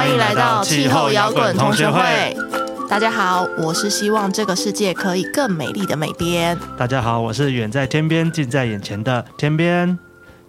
欢迎来到气候摇滚同学会。大家好，我是希望这个世界可以更美丽的美编。大家好，我是远在天边近在眼前的天边。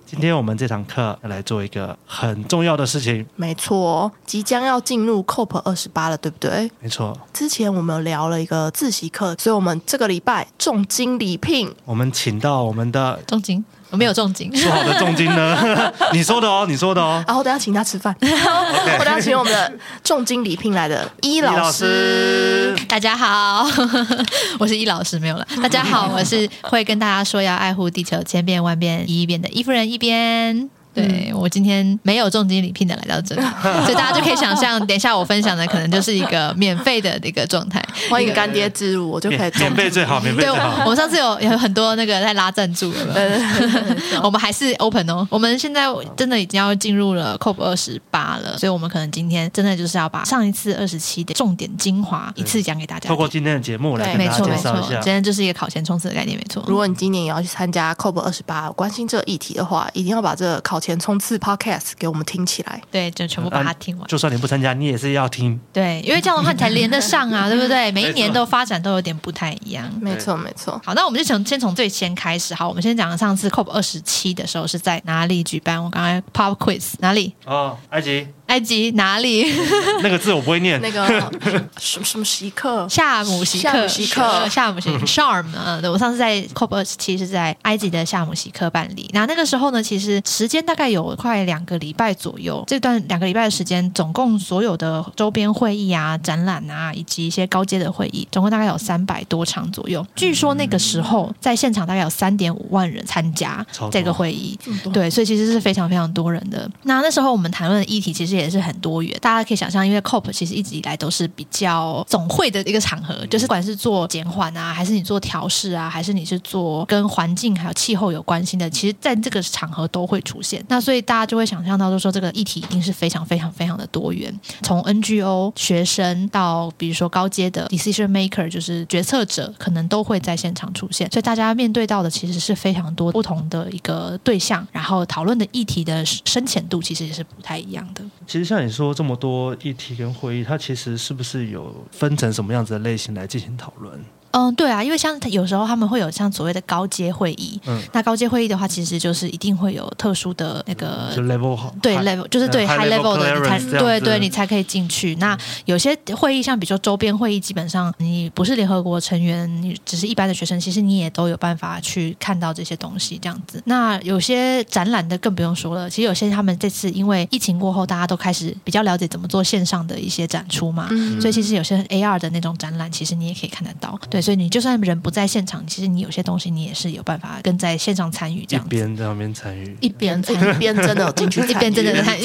今天我们这堂课要来做一个很重要的事情。没错，即将要进入 COP 二十八了，对不对？没错。之前我们聊了一个自习课，所以我们这个礼拜重金礼聘，我们请到我们的重金。我没有重金，说好的重金呢？你说的哦，你说的哦。然后等下请他吃饭 我等下请我们的重金礼聘来的伊老师。老师大家好，我是伊老师，没有了。大家好，我是会跟大家说要爱护地球，千遍万遍一遍的伊夫人一边。对、嗯、我今天没有重金礼聘的来到这里，所以大家就可以想象，等一下我分享的可能就是一个免费的一个状态。欢迎干爹之入，我就可以免费最好，免费最好。对，我上次有有很多那个在拉赞助了，对对对，我们还是 open 哦。我们现在真的已经要进入了 COP 二十八了，所以我们可能今天真的就是要把上一次二十七的重点精华一次讲给大家。透过今天的节目来跟大家介绍一下，没错没错，今天就是一个考前冲刺的概念，没错。如果你今年也要去参加 COP 二十八，关心这个议题的话，一定要把这个考前冲刺 Podcast 给我们听起来，对，就全部把它听完。就算你不参加，你也是要听。对，因为这样的话你才连得上啊，对不对？每一年都发展都有点不太一样。没错，没错。好，那我们就从先从最先开始。好，我们先讲上次 COP 二十七的时候是在哪里举办？我刚才 Pop Quiz 哪里？哦，埃及。埃及哪里？那个字我不会念。那个 什么什么时刻？夏姆希克。夏姆希克。Sharm。嗯，对，我上次在 COP 二十七是在埃及的夏姆希克办理。那那个时候呢，其实时间大概有快两个礼拜左右。这段两个礼拜的时间，总共所有的周边会议啊、展览啊，以及一些高阶的会议，总共大概有三百多场左右。据说那个时候在现场大概有三点五万人参加这个会议。对，所以其实是非常非常多人的。那那时候我们谈论的议题其实也。也是很多元，大家可以想象，因为 COP 其实一直以来都是比较总会的一个场合，就是不管是做减缓啊，还是你做调试啊，还是你是做跟环境还有气候有关系的，其实在这个场合都会出现。那所以大家就会想象到，就说这个议题一定是非常非常非常的多元，从 NGO 学生到比如说高阶的 decision maker，就是决策者，可能都会在现场出现。所以大家面对到的其实是非常多不同的一个对象，然后讨论的议题的深浅度其实也是不太一样的。其实像你说这么多议题跟会议，它其实是不是有分成什么样子的类型来进行讨论？嗯，对啊，因为像有时候他们会有像所谓的高阶会议，嗯，那高阶会议的话，其实就是一定会有特殊的那个就 level 好，对 level 就是对 high level 的你才对对，你才可以进去。那有些会议，像比如说周边会议，基本上你不是联合国成员，你只是一般的学生，其实你也都有办法去看到这些东西这样子。那有些展览的更不用说了，其实有些他们这次因为疫情过后，大家都开始比较了解怎么做线上的一些展出嘛，嗯，所以其实有些 AR 的那种展览，其实你也可以看得到，对。所以你就算人不在现场，其实你有些东西你也是有办法跟在线上参与这样子。一边在那边参与，一边一边真的有 进去，一边真的参与，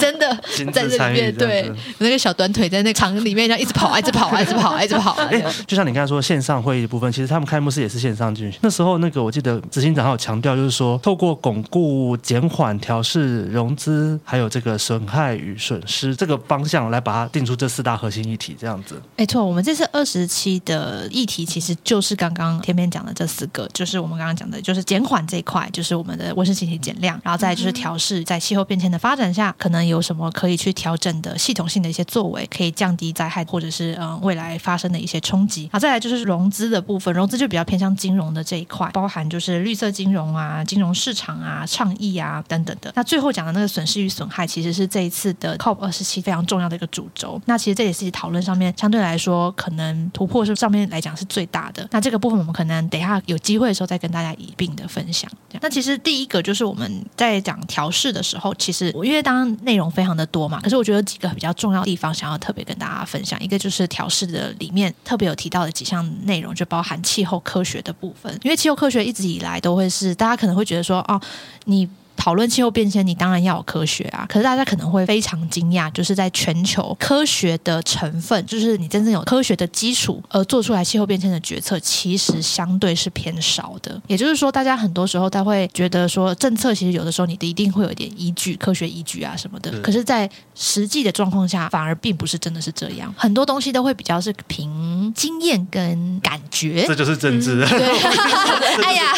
真的 在这里面对，那个小短腿在那个场里面这样一直跑，一直跑，一直跑，一直跑。哎，就像你刚才说线上会议的部分，其实他们开幕式也是线上进行。那时候那个我记得执行长还有强调，就是说透过巩固、减缓、调试、融资，还有这个损害与损失这个方向来把它定出这四大核心议题，这样子。没错，我们这次二十期的议题其实。就是刚刚前面讲的这四个，就是我们刚刚讲的，就是减缓这一块，就是我们的温室气体减量，然后再就是调试，在气候变迁的发展下，可能有什么可以去调整的系统性的一些作为，可以降低灾害或者是嗯未来发生的一些冲击。好，再来就是融资的部分，融资就比较偏向金融的这一块，包含就是绿色金融啊、金融市场啊、倡议啊等等的。那最后讲的那个损失与损害，其实是这一次的 COP 二十七非常重要的一个主轴。那其实这也是讨论上面相对来说可能突破是上面来讲是最大的。那这个部分我们可能等一下有机会的时候再跟大家一并的分享。那其实第一个就是我们在讲调试的时候，其实我因为当内容非常的多嘛，可是我觉得有几个比较重要地方想要特别跟大家分享。一个就是调试的里面特别有提到的几项内容，就包含气候科学的部分。因为气候科学一直以来都会是大家可能会觉得说，哦，你。讨论气候变迁，你当然要有科学啊。可是大家可能会非常惊讶，就是在全球科学的成分，就是你真正有科学的基础而做出来气候变迁的决策，其实相对是偏少的。也就是说，大家很多时候他会觉得说，政策其实有的时候你的一定会有一点依据，科学依据啊什么的。可是，在实际的状况下，反而并不是真的是这样。很多东西都会比较是凭经验跟感觉。这就是政治。嗯、对，哎呀，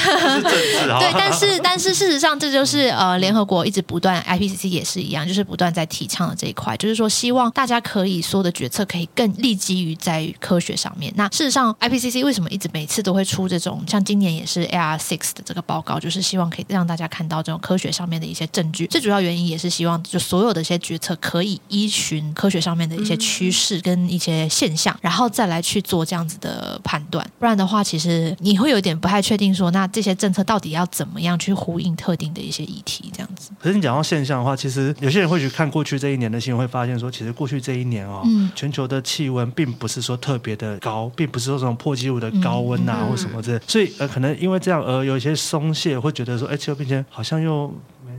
对，但是但是事实上，这就是。呃，联合国一直不断，IPCC 也是一样，就是不断在提倡的这一块，就是说希望大家可以说的决策可以更立基于在科学上面。那事实上，IPCC 为什么一直每次都会出这种，像今年也是 AR six 的这个报告，就是希望可以让大家看到这种科学上面的一些证据。最主要原因也是希望，就所有的一些决策可以依循科学上面的一些趋势跟一些现象，然后再来去做这样子的判断。不然的话，其实你会有点不太确定说，那这些政策到底要怎么样去呼应特定的一些议题，这样子。可是你讲到现象的话，其实有些人会去看过去这一年的新闻，会发现说，其实过去这一年哦，嗯、全球的气温并不是说特别的高，并不是说这种破纪录的高温啊，嗯、或什么之类。所以呃，可能因为这样而有一些松懈，会觉得说，哎，气候变迁好像又。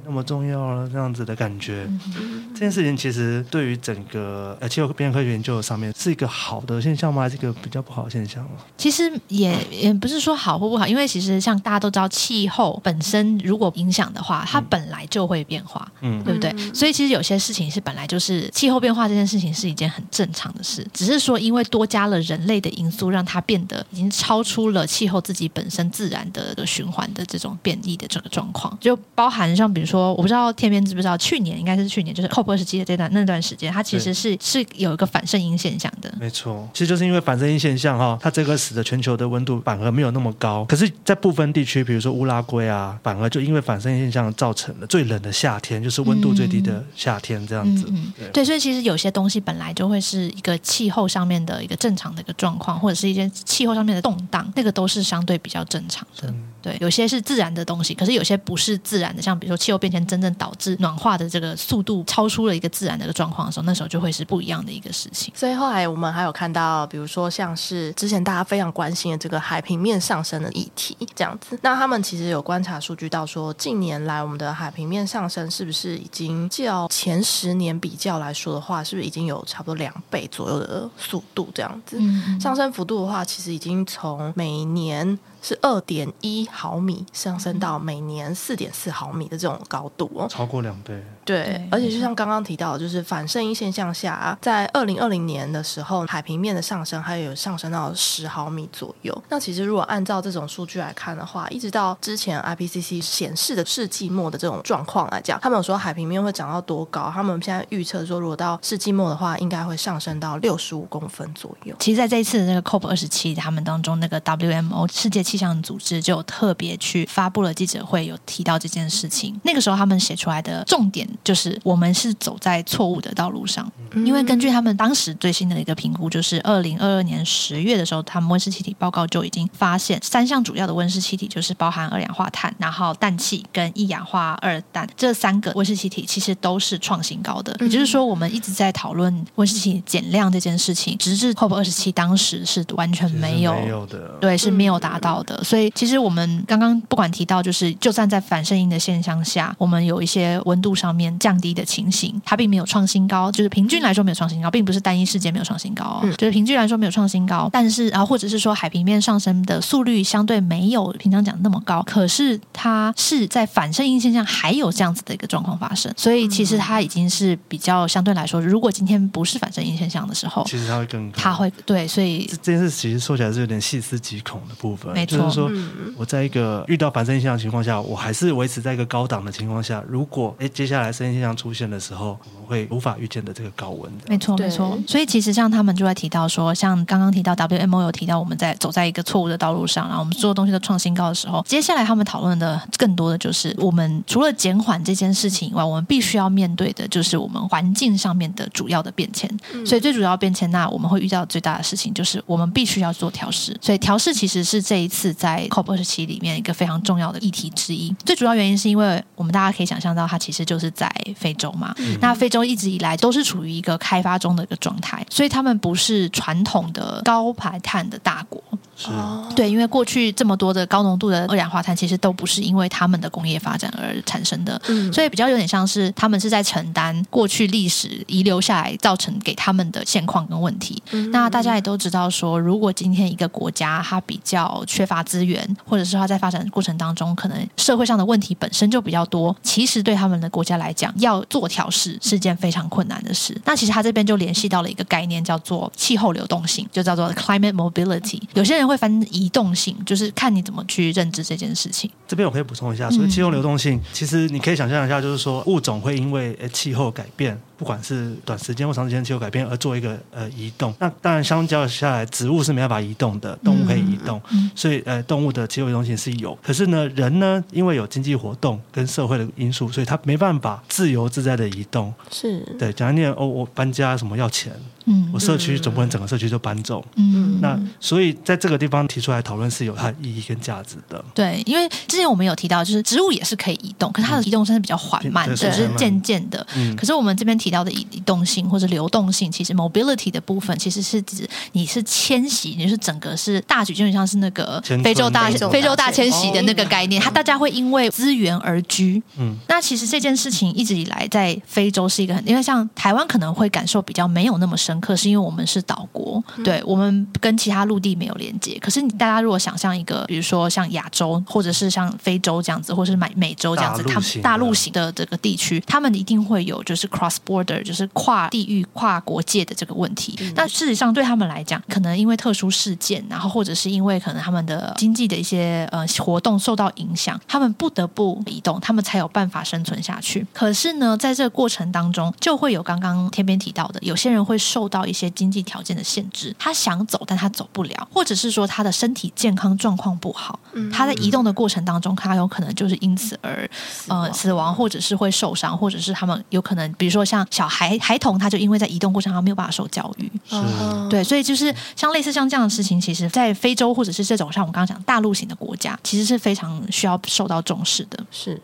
那么重要了，这样子的感觉，嗯、这件事情其实对于整个呃气候变科学研究上面是一个好的现象吗？还是一个比较不好的现象吗？其实也也不是说好或不好，因为其实像大家都知道，气候本身如果影响的话，它本来就会变化，嗯，对不对？所以其实有些事情是本来就是气候变化这件事情是一件很正常的事，只是说因为多加了人类的因素，让它变得已经超出了气候自己本身自然的的循环的这种变异的这个状况，就包含像比如说。说我不知道天边知不知道，去年应该是去年，就是 COP 二十七的这段那段时间，它其实是是有一个反圣音现象的。没错，其实就是因为反圣音现象哈，它这个使得全球的温度反而没有那么高。可是，在部分地区，比如说乌拉圭啊，反而就因为反圣音现象造成了最冷的夏天，就是温度最低的夏天这样子。嗯嗯、对，对，所以其实有些东西本来就会是一个气候上面的一个正常的一个状况，或者是一些气候上面的动荡，那个都是相对比较正常的。嗯、对，有些是自然的东西，可是有些不是自然的，像比如说气候变迁真正。导致暖化的这个速度超出了一个自然的一个状况的时候，那时候就会是不一样的一个事情。所以后来我们还有看到，比如说像是之前大家非常关心的这个海平面上升的议题，这样子。那他们其实有观察数据到说，近年来我们的海平面上升是不是已经较前十年比较来说的话，是不是已经有差不多两倍左右的速度这样子？嗯、上升幅度的话，其实已经从每年。是二点一毫米上升到每年四点四毫米的这种高度哦，超过两倍。对，而且就像刚刚提到，就是反圣音现象下，在二零二零年的时候，海平面的上升还有上升到十毫米左右。那其实如果按照这种数据来看的话，一直到之前 IPCC 显示的世纪末的这种状况来讲，他们有说海平面会涨到多高？他们现在预测说，如果到世纪末的话，应该会上升到六十五公分左右。其实，在这一次的那个 COP 二十七，他们当中那个 WMO 世界气象组织就特别去发布了记者会，有提到这件事情。那个时候他们写出来的重点就是，我们是走在错误的道路上。因为根据他们当时最新的一个评估，就是二零二二年十月的时候，他们温室气体报告就已经发现三项主要的温室气体，就是包含二氧化碳、然后氮气跟一氧化二氮这三个温室气体，其实都是创新高的。也就是说，我们一直在讨论温室气体减量这件事情，直至 COP 二十七当时是完全没有，没有的，对，是没有达到的。所以。其实我们刚刚不管提到，就是就算在反声音的现象下，我们有一些温度上面降低的情形，它并没有创新高，就是平均来说没有创新高，并不是单一事件没有创新高哦，嗯、就是平均来说没有创新高。但是，啊或者是说海平面上升的速率相对没有平常讲的那么高，可是它是在反声音现象还有这样子的一个状况发生，所以其实它已经是比较相对来说，如果今天不是反声音现象的时候，其实它会更高，它会对，所以这件事其实说起来是有点细思极恐的部分，没错。说我在一个遇到反身现象的情况下，我还是维持在一个高档的情况下。如果哎，接下来圣婴现象出现的时候，我们会无法预见的这个高温。没错，没错。所以其实像他们就在提到说，像刚刚提到 WMO 有提到我们在走在一个错误的道路上，然后我们所有东西都创新高的时候，接下来他们讨论的更多的就是我们除了减缓这件事情以外，我们必须要面对的就是我们环境上面的主要的变迁。嗯、所以最主要变迁，那我们会遇到最大的事情就是我们必须要做调试。所以调试其实是这一次在 COP 二十七里面一个非常重要的议题之一。最主要原因是因为我们大家可以想象到，它其实就是在非洲嘛。嗯、那非洲一直以来都是处于一个开发中的一个状态，所以他们不是传统的高排碳的大国。是对，因为过去这么多的高浓度的二氧化碳，其实都不是因为他们的工业发展而产生的。嗯、所以比较有点像是他们是在承担过去历史遗留下来造成给他们的现况跟问题。嗯、那大家也都知道说，如果今天一个国家它比较缺乏资源，或者是它在发展过程当中，可能社会上的问题本身就比较多。其实对他们的国家来讲，要做调试是件非常困难的事。那其实他这边就联系到了一个概念，叫做气候流动性，就叫做 climate mobility。有些人会翻移动性，就是看你怎么去认知这件事情。这边我可以补充一下，所以气候流动性，嗯、其实你可以想象一下，就是说物种会因为诶气候改变。不管是短时间或长时间气候改变而做一个呃移动，那当然相较下来，植物是没办法移动的，动物可以移动，嗯、所以呃动物的气候流动性是有。可是呢，人呢，因为有经济活动跟社会的因素，所以他没办法自由自在的移动。是对，讲一念哦，我搬家什么要钱。嗯，我社区总不能整个社区就搬走。嗯，那所以在这个地方提出来讨论是有它的意义跟价值的。对，因为之前我们有提到，就是植物也是可以移动，可是它的移动是比较缓慢的，就、嗯、是渐渐的。嗯，可是我们这边提到的移移动性或者流动性，其实 mobility 的部分其实是指你是迁徙，你是整个是大举，就很像是那个非洲大非洲大迁徙的那个概念，它大家会因为资源而居。嗯，那其实这件事情一直以来在非洲是一个很，因为像台湾可能会感受比较没有那么深。可是因为我们是岛国，对，我们跟其他陆地没有连接。可是你大家如果想象一个，比如说像亚洲，或者是像非洲这样子，或者是美美洲这样子，他们大陆型的这个地区，他们一定会有就是 cross border，就是跨地域、跨国界的这个问题。那事实上对他们来讲，可能因为特殊事件，然后或者是因为可能他们的经济的一些呃活动受到影响，他们不得不移动，他们才有办法生存下去。可是呢，在这个过程当中，就会有刚刚天边提到的，有些人会受到一些经济条件的限制，他想走，但他走不了，或者是说他的身体健康状况不好，嗯、他在移动的过程当中，他有可能就是因此而呃死亡，或者是会受伤，或者是他们有可能，比如说像小孩孩童，他就因为在移动过程中没有办法受教育，是。对，所以就是像类似像这样的事情，其实，在非洲或者是这种像我们刚刚讲大陆型的国家，其实是非常需要受到重视的。是，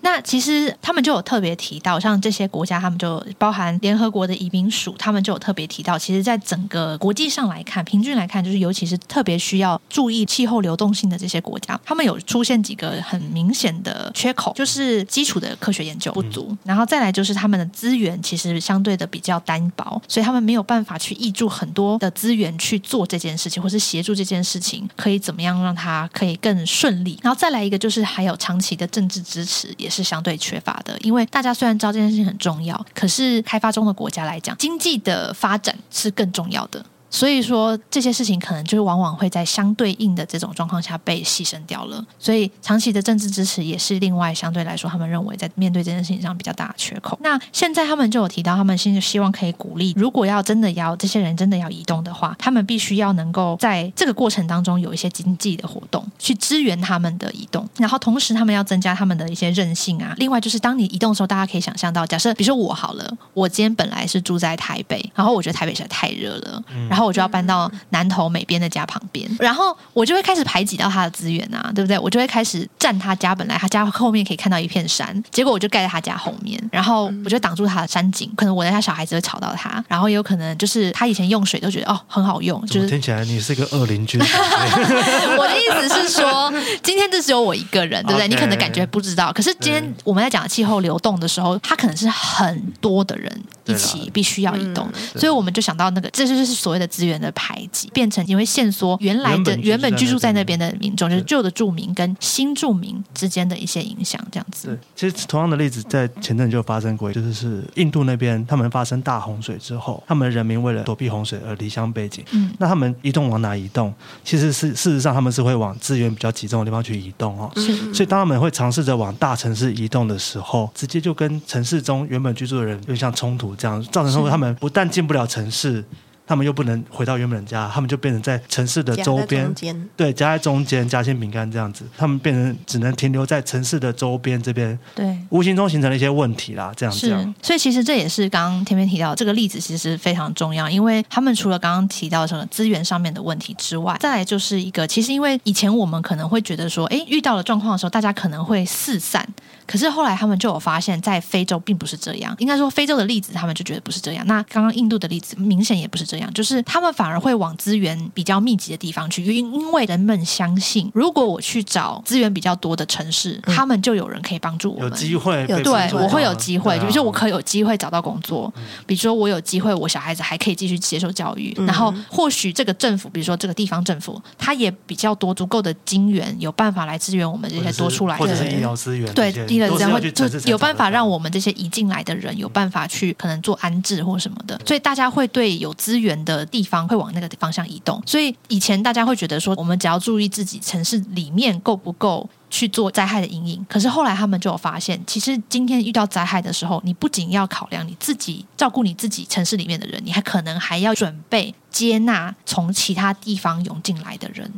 那其实他们就有特别提到，像这些国家，他们就包含联合国的移民署，他们就有特别提到。其实，在整个国际上来看，平均来看，就是尤其是特别需要注意气候流动性的这些国家，他们有出现几个很明显的缺口，就是基础的科学研究不足，嗯、然后再来就是他们的资源其实相对的比较单薄，所以他们没有办法去挹注很多的资源去做这件事情，或是协助这件事情可以怎么样让它可以更顺利。然后再来一个就是还有长期的政治支持也是相对缺乏的，因为大家虽然知道这件事情很重要，可是开发中的国家来讲，经济的发发展。是更重要的。所以说这些事情可能就是往往会在相对应的这种状况下被牺牲掉了。所以长期的政治支持也是另外相对来说，他们认为在面对这件事情上比较大的缺口。那现在他们就有提到，他们现在希望可以鼓励，如果要真的要这些人真的要移动的话，他们必须要能够在这个过程当中有一些经济的活动去支援他们的移动。然后同时他们要增加他们的一些韧性啊。另外就是当你移动的时候，大家可以想象到，假设比如说我好了，我今天本来是住在台北，然后我觉得台北实在太热了，然后。然后我就要搬到南投美边的家旁边，然后我就会开始排挤到他的资源啊，对不对？我就会开始占他家，本来他家后面可以看到一片山，结果我就盖在他家后面，然后我就挡住他的山景，可能我的他小孩子会吵到他，然后也有可能就是他以前用水都觉得哦很好用，就是听起来你是个恶邻居。我的意思是说，今天这只有我一个人，对不对.你可能感觉不知道，可是今天我们在讲气候流动的时候，他可能是很多的人一起必须要移动，所以我们就想到那个，这就是所谓的资源的排挤。变成因为限缩原来的原本居住在那边的民众，就是旧的住民跟新住民之间的一些影响，这样子。对，其实同样的例子在前阵就发生过，就是是印度那边他们发生大洪水之后，他们人民为了躲避洪水而离乡背井。嗯，那他们移动往哪移动？其实是事实上他们是会往资源比较集中的地方去移动哦。是。所以当他们会尝试着往大城市移动的时候，直接就跟城市中原本居住的人有点像冲突这样，造成说他们不但进不了城市。他们又不能回到原本的家，他们就变成在城市的周边，对，夹在中间，夹心饼干这样子，他们变成只能停留在城市的周边这边，对，无形中形成了一些问题啦，这样子。是，所以其实这也是刚刚天边提到这个例子，其实非常重要，因为他们除了刚刚提到什么资源上面的问题之外，再来就是一个，其实因为以前我们可能会觉得说，哎，遇到了状况的时候，大家可能会四散，可是后来他们就有发现，在非洲并不是这样，应该说非洲的例子，他们就觉得不是这样。那刚刚印度的例子，明显也不是这样。就是他们反而会往资源比较密集的地方去，因因为人们相信，如果我去找资源比较多的城市，嗯、他们就有人可以帮助我们，有机会，对，我会有机会，比如说我可以有机会找到工作，嗯、比如说我有机会，我小孩子还可以继续接受教育，嗯、然后或许这个政府，比如说这个地方政府，他也比较多足够的金源，有办法来支援我们这些多出来的，或者是医疗资源，对，医疗资源会就有办法让我们这些移进来的人有办法去可能做安置或什么的，所以大家会对有资源。的地方会往那个方向移动。所以以前大家会觉得说，我们只要注意自己城市里面够不够。去做灾害的阴影，可是后来他们就有发现，其实今天遇到灾害的时候，你不仅要考量你自己，照顾你自己城市里面的人，你还可能还要准备。接纳从其他地方涌进来的人，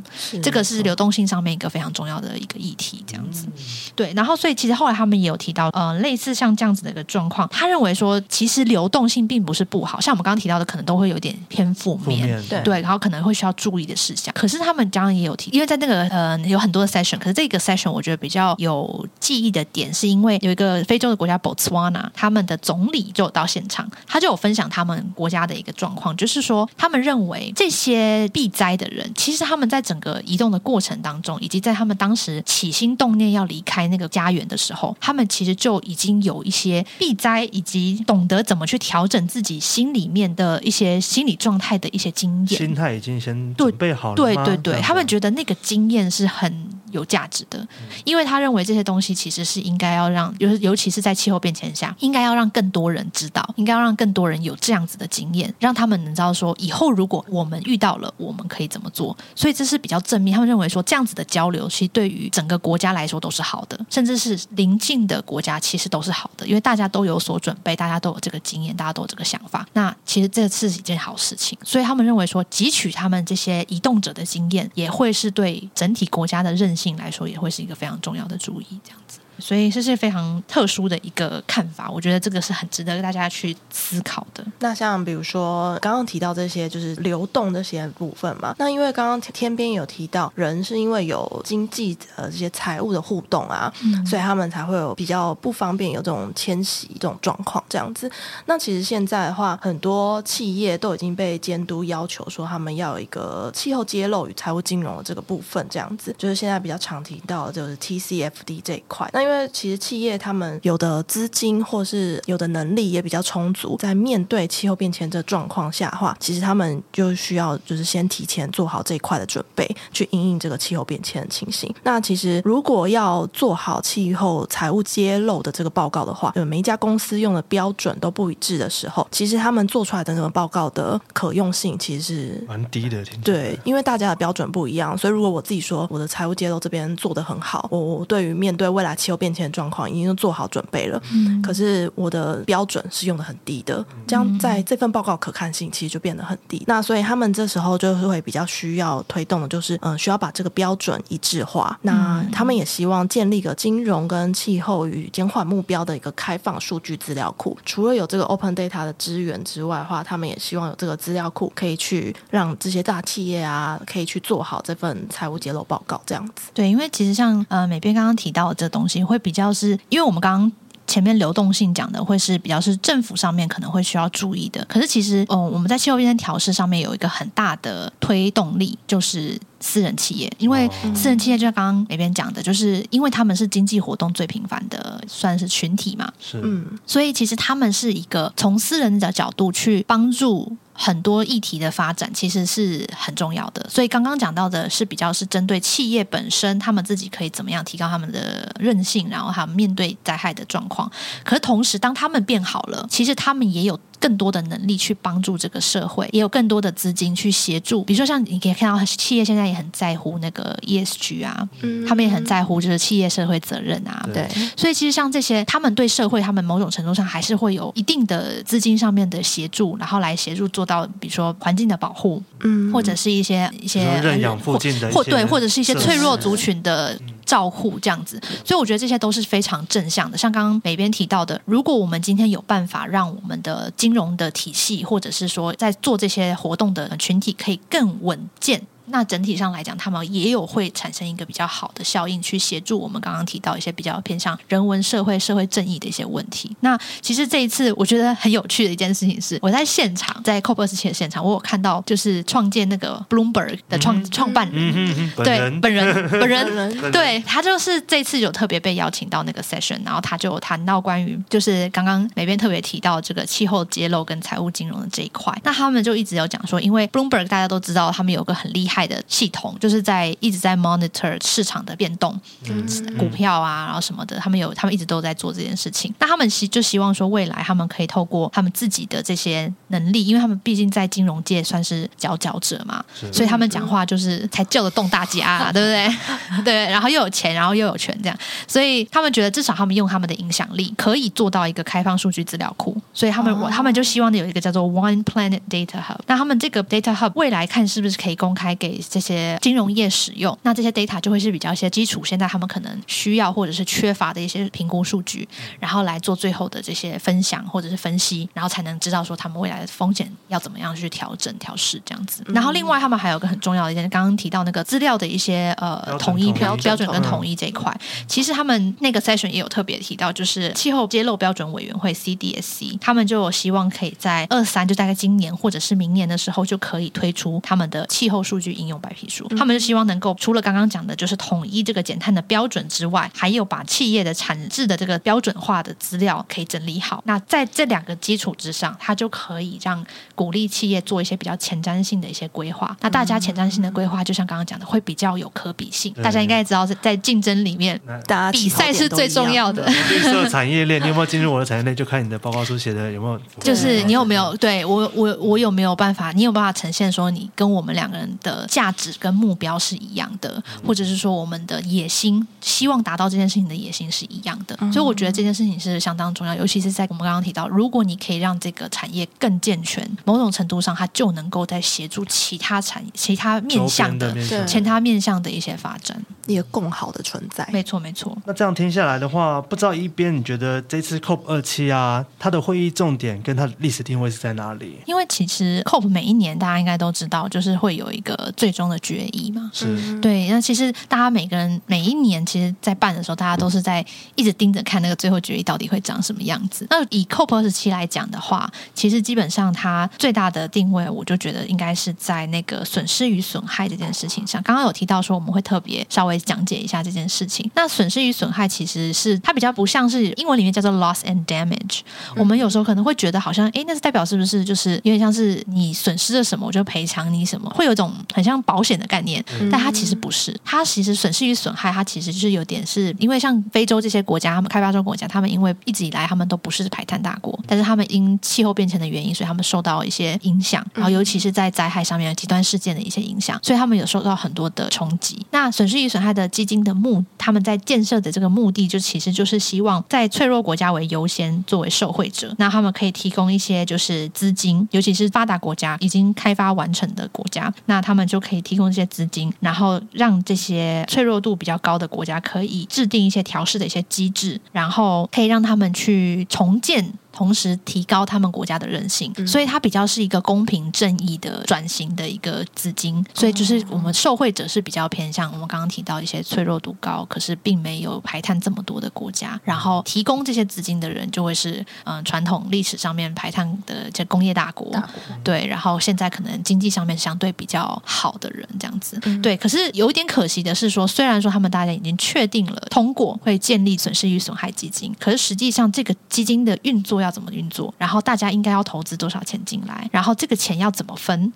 这个是流动性上面一个非常重要的一个议题，这样子。对，然后所以其实后来他们也有提到，呃，类似像这样子的一个状况，他认为说，其实流动性并不是不好，像我们刚刚提到的，可能都会有点偏负面，对，对，然后可能会需要注意的事项。可是他们刚刚也有提，因为在那个呃有很多的 session，可是这个 session 我觉得比较有记忆的点，是因为有一个非洲的国家 Botswana，他们的总理就有到现场，他就有分享他们国家的一个状况，就是说他们。认为这些避灾的人，其实他们在整个移动的过程当中，以及在他们当时起心动念要离开那个家园的时候，他们其实就已经有一些避灾，以及懂得怎么去调整自己心里面的一些心理状态的一些经验。心态已经先准备好了。对对对，对，他们觉得那个经验是很。有价值的，因为他认为这些东西其实是应该要让，尤尤其是在气候变迁下，应该要让更多人知道，应该要让更多人有这样子的经验，让他们能知道说，以后如果我们遇到了，我们可以怎么做。所以这是比较正面，他们认为说这样子的交流，其实对于整个国家来说都是好的，甚至是邻近的国家其实都是好的，因为大家都有所准备，大家都有这个经验，大家都有这个想法。那其实这是一件好事情，所以他们认为说，汲取他们这些移动者的经验，也会是对整体国家的韧性来说，也会是一个非常重要的注意，这样子。所以这是非常特殊的一个看法，我觉得这个是很值得大家去思考的。那像比如说刚刚提到这些就是流动这些部分嘛，那因为刚刚天边有提到人是因为有经济呃这些财务的互动啊，嗯，所以他们才会有比较不方便有这种迁徙这种状况这样子。那其实现在的话，很多企业都已经被监督要求说他们要有一个气候揭露与财务金融的这个部分这样子，就是现在比较常提到的就是 TCFD 这一块。那因为因为其实企业他们有的资金或是有的能力也比较充足，在面对气候变迁这状况下的话，其实他们就需要就是先提前做好这一块的准备，去应应这个气候变迁的情形。那其实如果要做好气候财务揭露的这个报告的话，每一家公司用的标准都不一致的时候，其实他们做出来的那个报告的可用性其实是蛮低的。对，因为大家的标准不一样，所以如果我自己说我的财务揭露这边做得很好，我我对于面对未来气候变迁的状况已经做好准备了，嗯，可是我的标准是用的很低的，这样在这份报告可看性其实就变得很低。那所以他们这时候就是会比较需要推动的，就是嗯，需要把这个标准一致化。那他们也希望建立一个金融跟气候与减缓目标的一个开放数据资料库。除了有这个 Open Data 的资源之外的话，他们也希望有这个资料库可以去让这些大企业啊，可以去做好这份财务揭露报告，这样子。对，因为其实像呃美编刚刚提到的这东西，会比较。是因为我们刚刚前面流动性讲的会是比较是政府上面可能会需要注意的，可是其实，哦，我们在气候变迁调试上面有一个很大的推动力，就是私人企业，因为私人企业就像刚刚那边讲的，就是因为他们是经济活动最频繁的，算是群体嘛，是，嗯，所以其实他们是一个从私人的角度去帮助。很多议题的发展其实是很重要的，所以刚刚讲到的是比较是针对企业本身，他们自己可以怎么样提高他们的韧性，然后他们面对灾害的状况。可是同时，当他们变好了，其实他们也有。更多的能力去帮助这个社会，也有更多的资金去协助。比如说，像你可以看到，企业现在也很在乎那个 ESG 啊，嗯，他们也很在乎就是企业社会责任啊。对，所以其实像这些，他们对社会，他们某种程度上还是会有一定的资金上面的协助，然后来协助做到，比如说环境的保护，嗯，或者是一些一些认养附近的或对，或者是一些脆弱族群的。照护这样子，所以我觉得这些都是非常正向的。像刚刚美编提到的，如果我们今天有办法让我们的金融的体系，或者是说在做这些活动的群体可以更稳健。那整体上来讲，他们也有会产生一个比较好的效应，去协助我们刚刚提到一些比较偏向人文社会、社会正义的一些问题。那其实这一次我觉得很有趣的一件事情是，我在现场，在 COP 二十七的现场，我有看到就是创建那个 Bloomberg 的创、嗯、创办人，嗯嗯嗯、对，本人本人，对他就是这次有特别被邀请到那个 session，然后他就谈到关于就是刚刚美编特别提到这个气候揭露跟财务金融的这一块。那他们就一直有讲说，因为 Bloomberg 大家都知道，他们有个很厉害。害的系统，就是在一直在 monitor 市场的变动，嗯股票啊，然后什么的，他们有他们一直都在做这件事情。那他们希就希望说，未来他们可以透过他们自己的这些能力，因为他们毕竟在金融界算是佼佼者嘛，所以他们讲话就是才叫得动大家啊，对不对？对，然后又有钱，然后又有权，这样，所以他们觉得至少他们用他们的影响力可以做到一个开放数据资料库，所以他们他们就希望有一个叫做 One Planet Data Hub。那他们这个 Data Hub 未来看是不是可以公开给这些金融业使用？那这些 data 就会是比较一些基础，现在他们可能需要或者是缺乏的一些评估数据，然后来做最后的这些分享或者是分析，然后才能知道说他们未来的风险要怎么样去调整调试这样子。然后另外他们还有个很重要的一件，刚刚提到那个资料的一些呃统一标标准跟统一这一块，其实他们那个 session 也有特别提到，就是气候揭露标准委员会 CDSC，他们就有希望可以在二三就大概今年或者是明年的时候就可以推出他们的气候数据应用白皮书，他们就希望能够除了刚刚讲的就是统一这个减碳的标准之外，还有把企业的产制的这个标准化的资料可以整理好。那在这两个基础之上，它就可以让鼓励企业做一些比较前瞻性的一些规划。那大家前瞻性的规划，就像刚刚讲的，会比较有可比性。大家应该也知道，在竞争里面，大家比赛是最重要的。绿色产业链，你有没有进入我的产业链？就看你的报告书写的有没有。就是你有没有对我我我有没有办法？你有办法呈现说你跟我们两个人的价值跟目标是一样的，或者是说我们的野心，希望达到这件事情的野心是一样的。所以我觉得这件事情是相当重要，尤其是在我们刚刚提到，如果你可以让这个产业更健全，某种程度上它就能够在协助其他产业、其他面向的、其他面向的一些发展，一个共好的存在。没错，没错。那这样听下来的话，不知道一边你觉得这次 COP 二七啊，它的会议重点跟它的历史定位是在哪里？因为其实 COP 每一年大家应该都知道，就是会有一个最终的决议嘛。是。对，那其实大家每个人每一年其实，在办的时候，大家都是在一直盯着看那个最后决议到底会长什么样子。那以 COP 二十七来讲的话，其实基本上它最大的定位，我就觉得应该是在那个损失与损害这件事情上。刚刚有提到说，我们会特别稍微讲解一下这件事情。那损失与损害其实是它比较不像是英文里面叫做 loss and damage。我们有时候可能会觉得好像，哎，那是代表是不是就是有点像是你损失了什么，我就赔偿你什么，会有一种很像保险的概念，但它其实不是。它其实损失与损害，它其实就是有点是因为像非洲这些国家，他们开发中国家，他们因为一直以来他们都不是排碳大国，但是他们因气候变迁的原因，所以他们受到一些影响，然后尤其是在灾害上面极端事件的一些影响，所以他们有受到很多的冲击。那损失与损害的基金的目，他们在建设的这个目的，就其实就是希望在脆弱国家为优先作为受惠者，那他们可以提供一些就是资金，尤其是发达国家已经开发完成的国家，那他们就可以提供这些资金，然后让这些脆弱度比较高的国家可以制定一些调试的一些机制，然后可以让他们去重建。同时提高他们国家的韧性，所以它比较是一个公平正义的转型的一个资金。所以就是我们受惠者是比较偏向我们刚刚提到一些脆弱度高，可是并没有排碳这么多的国家。然后提供这些资金的人就会是嗯、呃、传统历史上面排碳的这工业大国，大国，对。然后现在可能经济上面相对比较好的人这样子，嗯、对。可是有一点可惜的是说，虽然说他们大家已经确定了通过会建立损失与损害基金，可是实际上这个基金的运作要怎么运作？然后大家应该要投资多少钱进来？然后这个钱要怎么分？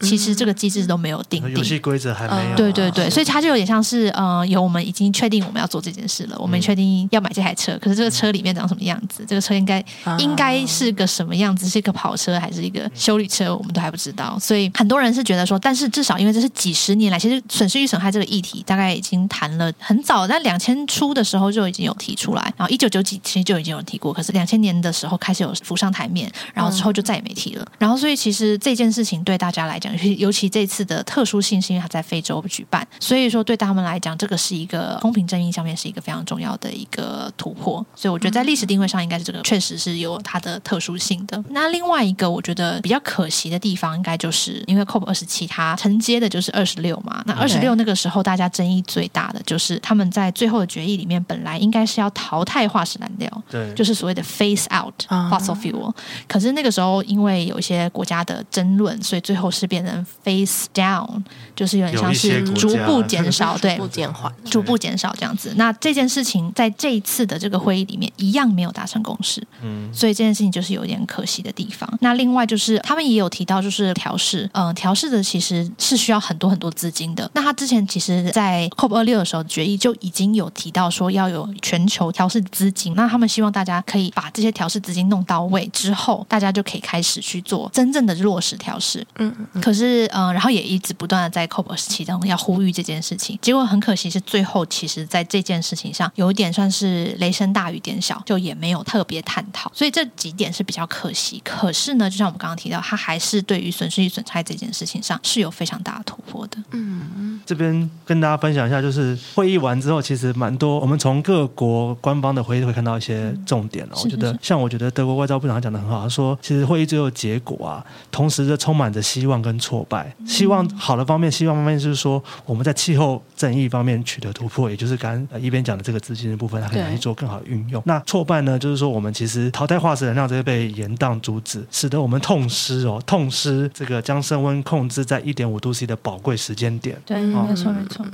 其实这个机制都没有定定，游戏规则还没有、啊。对对对，所以它就有点像是，呃，有我们已经确定我们要做这件事了，我们确定要买这台车，可是这个车里面长什么样子？这个车应该应该是个什么样子？是一个跑车还是一个修理车？我们都还不知道。所以很多人是觉得说，但是至少因为这是几十年来，其实损失与损害这个议题大概已经谈了很早，在两千初的时候就已经有提出来，然后一九九几其实就已经有提过，可是两千年的时候开始有浮上台面，然后之后就再也没提了。然后所以其实这件事情对大家来讲，尤其这。次的特殊性是因为它在非洲举办，所以说对他们来讲，这个是一个公平正义上面是一个非常重要的一个突破。所以我觉得在历史定位上，应该是这个确实是有它的特殊性的。那另外一个我觉得比较可惜的地方，应该就是因为 COP 二十七它承接的就是二十六嘛。那二十六那个时候大家争议最大的就是他们在最后的决议里面，本来应该是要淘汰化石燃料，对，就是所谓的 phase out fossil fuel。可是那个时候因为有一些国家的争论，所以最后是变。变成 face down，就是有点像是逐步减少，对，逐步减缓，逐步减少这样子。那这件事情在这一次的这个会议里面一样没有达成共识，嗯，所以这件事情就是有点可惜的地方。那另外就是他们也有提到，就是调试，嗯、呃，调试的其实是需要很多很多资金的。那他之前其实，在 COP 二六的时候决议就已经有提到说要有全球调试资金，那他们希望大家可以把这些调试资金弄到位之后，大家就可以开始去做真正的落实调试。嗯，嗯，可是，嗯、呃，然后也一直不断的在 COP 二十七中要呼吁这件事情，结果很可惜是最后其实在这件事情上有一点算是雷声大雨点小，就也没有特别探讨，所以这几点是比较可惜。可是呢，就像我们刚刚提到，他还是对于损失与损害这件事情上是有非常大的突破的。嗯，这边跟大家分享一下，就是会议完之后，其实蛮多我们从各国官方的会议会看到一些重点哦。嗯、我觉得，像我觉得德国外交部长讲的很好，他说，其实会议最后结果啊，同时这充满着希望跟挫败。希望好的方面，希望方面就是说，我们在气候正义方面取得突破，也就是刚刚一边讲的这个资金的部分，它可以来做更好的运用。那挫败呢，就是说我们其实淘汰化石燃料这些被延宕阻止，使得我们痛失哦，痛失这个将升温控制在一点五度 C 的宝贵时间点。对，没错，没错。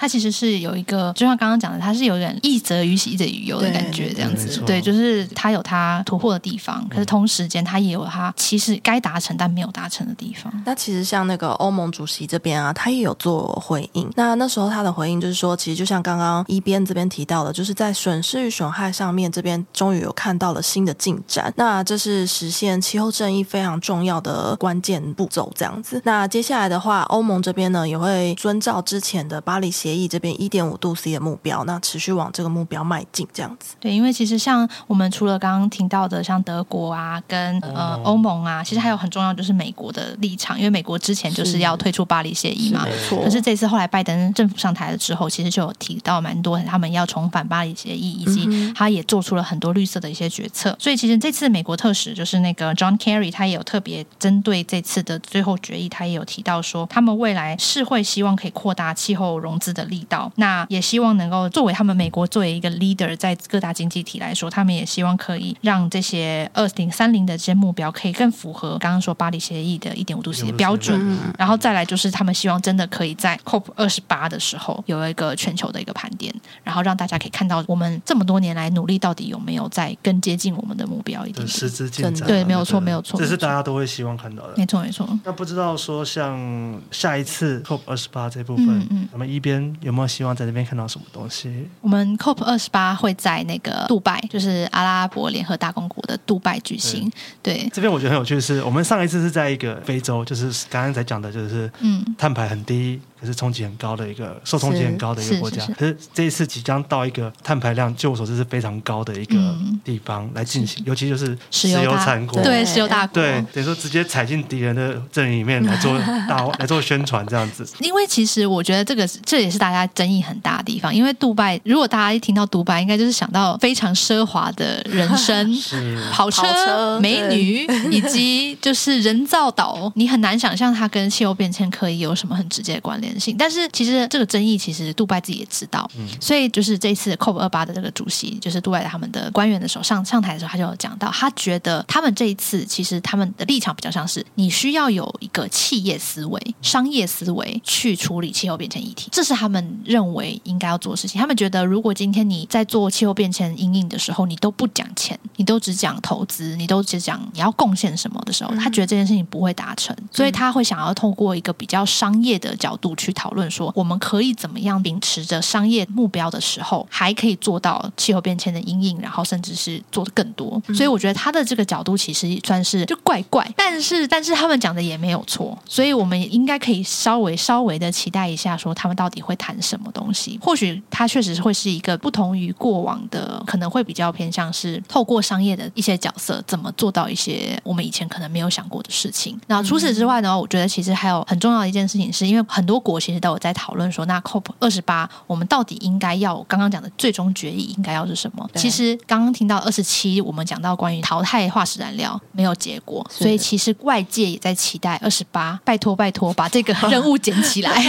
它其实是有一个，就像刚刚讲的，它是有点一则于喜，一则于忧的感觉，这样子。对，就是它有它突破的地方，可是同时间它也有它其实该达成但没有达成的地方。那其实像那个欧盟主席这边啊，他也有做回应。那那时候他的回应就是说，其实就像刚刚一边这边提到的，就是在损失与损害上面，这边终于有看到了新的进展。那这是实现气候正义非常重要的关键步骤，这样子。那接下来的话，欧盟这边呢也会遵照之前的巴黎协议这边一点五度 C 的目标，那持续往这个目标迈进，这样子。对，因为其实像我们除了刚刚听到的，像德国啊，跟呃欧盟啊，其实还有很重要就是美国的立场，因为美国之前就是要退出巴黎协议嘛。没错。可是这次后来拜登政府上台了之后，其实就有提到蛮多他们要重返巴黎协议，以及他也做出了很多绿色的一些决策。所以其实这次美国特使就是那个 John Kerry，他也有特别针对这次的最后决议，他也有提到说，他们未来是会希望可以扩大气候融资的力道。那也希望能够作为他们美国作为一个 leader，在各大经济体来说，他们也希望可以让这些二零三零的这些目标可以更符合刚刚说巴黎协议的一点五度 C 的标准。然后再来就是他们希望真的可以在 COP 二十八的时候有一个全球的一个盘点，然后让大家可以看到我们这么多年来努力到底有没有在更接近我们的目标一点点。实质进展。对，没有错，没有错，这是大家都会希望看到的。没错，没错。那不知道说像下一次 COP 二十八这部分，嗯嗯，我们一边有没有希望在这边看到什么东西？我们 COP 二十八会在那个杜拜，就是阿拉伯联合大公国的杜拜举行。对，对这边我觉得很有趣的是，我们上一次是在一个非洲，就是刚刚才讲的，就是嗯，碳排很低。可是冲击很高的一个，受冲击很高的一个国家。可是这一次即将到一个碳排量，据我所知是非常高的一个地方来进行，尤其就是石油产国，对石油大国，对等于说直接踩进敌人的阵营里面来做 大来做宣传这样子。因为其实我觉得这个这也是大家争议很大的地方。因为杜拜，如果大家一听到杜拜，应该就是想到非常奢华的人生，跑车、美女，以及就是人造岛。你很难想象它跟气候变迁可以有什么很直接的关联。但是其实这个争议，其实杜拜自己也知道，嗯、所以就是这次 COP 二八的这个主席，就是杜拜他们的官员的时候上上台的时候，他就有讲到，他觉得他们这一次其实他们的立场比较像是，你需要有一个企业思维、商业思维去处理气候变迁议题，这是他们认为应该要做的事情。他们觉得，如果今天你在做气候变迁阴影的时候，你都不讲钱，你都只讲投资，你都只讲你要贡献什么的时候，他觉得这件事情不会达成，所以他会想要透过一个比较商业的角度去讨论说，我们可以怎么样秉持着商业目标的时候，还可以做到气候变迁的阴影，然后甚至是做的更多。所以我觉得他的这个角度其实算是就怪怪，但是但是他们讲的也没有错，所以我们也应该可以稍微稍微的期待一下，说他们到底会谈什么东西。或许他确实会是一个不同于过往的，可能会比较偏向是透过商业的一些角色，怎么做到一些我们以前可能没有想过的事情。那除此之外呢，我觉得其实还有很重要的一件事情，是因为很多国。国其实都有在讨论说，那 COP 二十八我们到底应该要刚刚讲的最终决议应该要是什么？其实刚刚听到二十七，我们讲到关于淘汰化石燃料没有结果，所以其实外界也在期待二十八，拜托拜托把这个任务捡起来，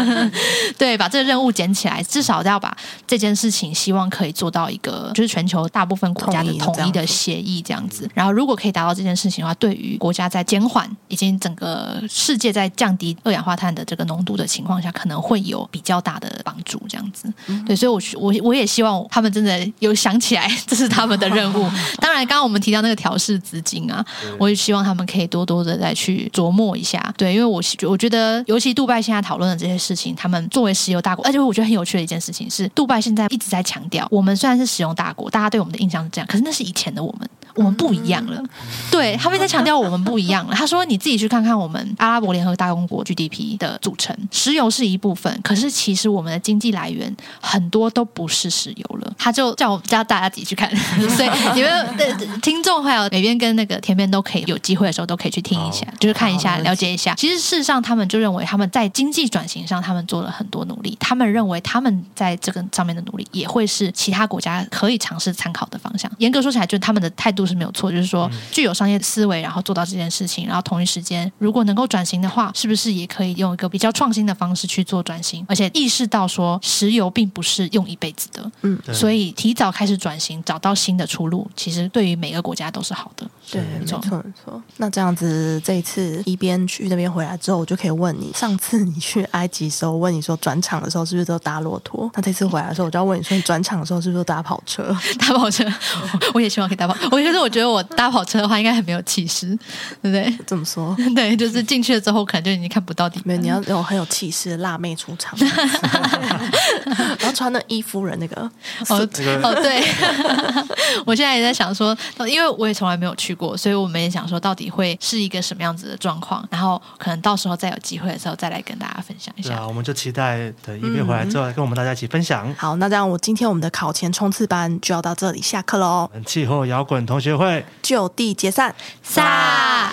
对，把这个任务捡起来，至少要把这件事情希望可以做到一个就是全球大部分国家的统一的协议这样子。然后如果可以达到这件事情的话，对于国家在减缓已经整个世界在降低二氧化碳的这个浓度的情况下，可能会有比较大的帮助这样子。对，所以我我我也希望他们真的有想起来，这是他们的任务。当然，刚刚我们提到那个调试资金啊，我也希望他们可以多多的再去琢磨一下。对，因为我我觉得，尤其杜拜现在讨论的这些事情，他们作为石油大国，而且我觉得很有趣的一件事情是，杜拜现在一直在强调，我们虽然是石油大国，大家对我们的印象是这样，可是那是以前的我们。我们不一样了，对，他们在强调我们不一样了。他说：“你自己去看看我们阿拉伯联合大公国 GDP 的组成，石油是一部分，可是其实我们的经济来源很多都不是石油了。”他就叫我叫大家自己去看，所以你们的听众还有美边跟那个田边都可以有机会的时候都可以去听一下，就是看一下了解一下。其实事实上，他们就认为他们在经济转型上，他们做了很多努力。他们认为他们在这个上面的努力，也会是其他国家可以尝试参考的方向。严格说起来，就是他们的态度是没有错，就是说。具有商业思维，然后做到这件事情，然后同一时间，如果能够转型的话，是不是也可以用一个比较创新的方式去做转型？而且意识到说，石油并不是用一辈子的，嗯，所以提早开始转型，找到新的出路，其实对于每个国家都是好的。对，没错，没错。那这样子，这一次一边去那边回来之后，我就可以问你，上次你去埃及的时候，问你说转场的时候是不是都搭骆驼？那这次回来的时候，我就要问你说，你转场的时候是不是都搭跑车？搭跑车，我也希望可以搭跑。我觉得，我觉得我搭。跑车的话应该很没有气势，对不对？怎么说？对，就是进去了之后，可能就已经看不到底。没有，你要有很有气势的辣妹出场，然后穿那伊夫人那个。哦哦，对。我现在也在想说，因为我也从来没有去过，所以我们也想说，到底会是一个什么样子的状况？然后可能到时候再有机会的时候，再来跟大家分享一下。对啊，我们就期待等一边回来之后，来跟我们大家一起分享。嗯、好，那这样我今天我们的考前冲刺班就要到这里下课喽。气候摇滚同学会就。就地解散，撒。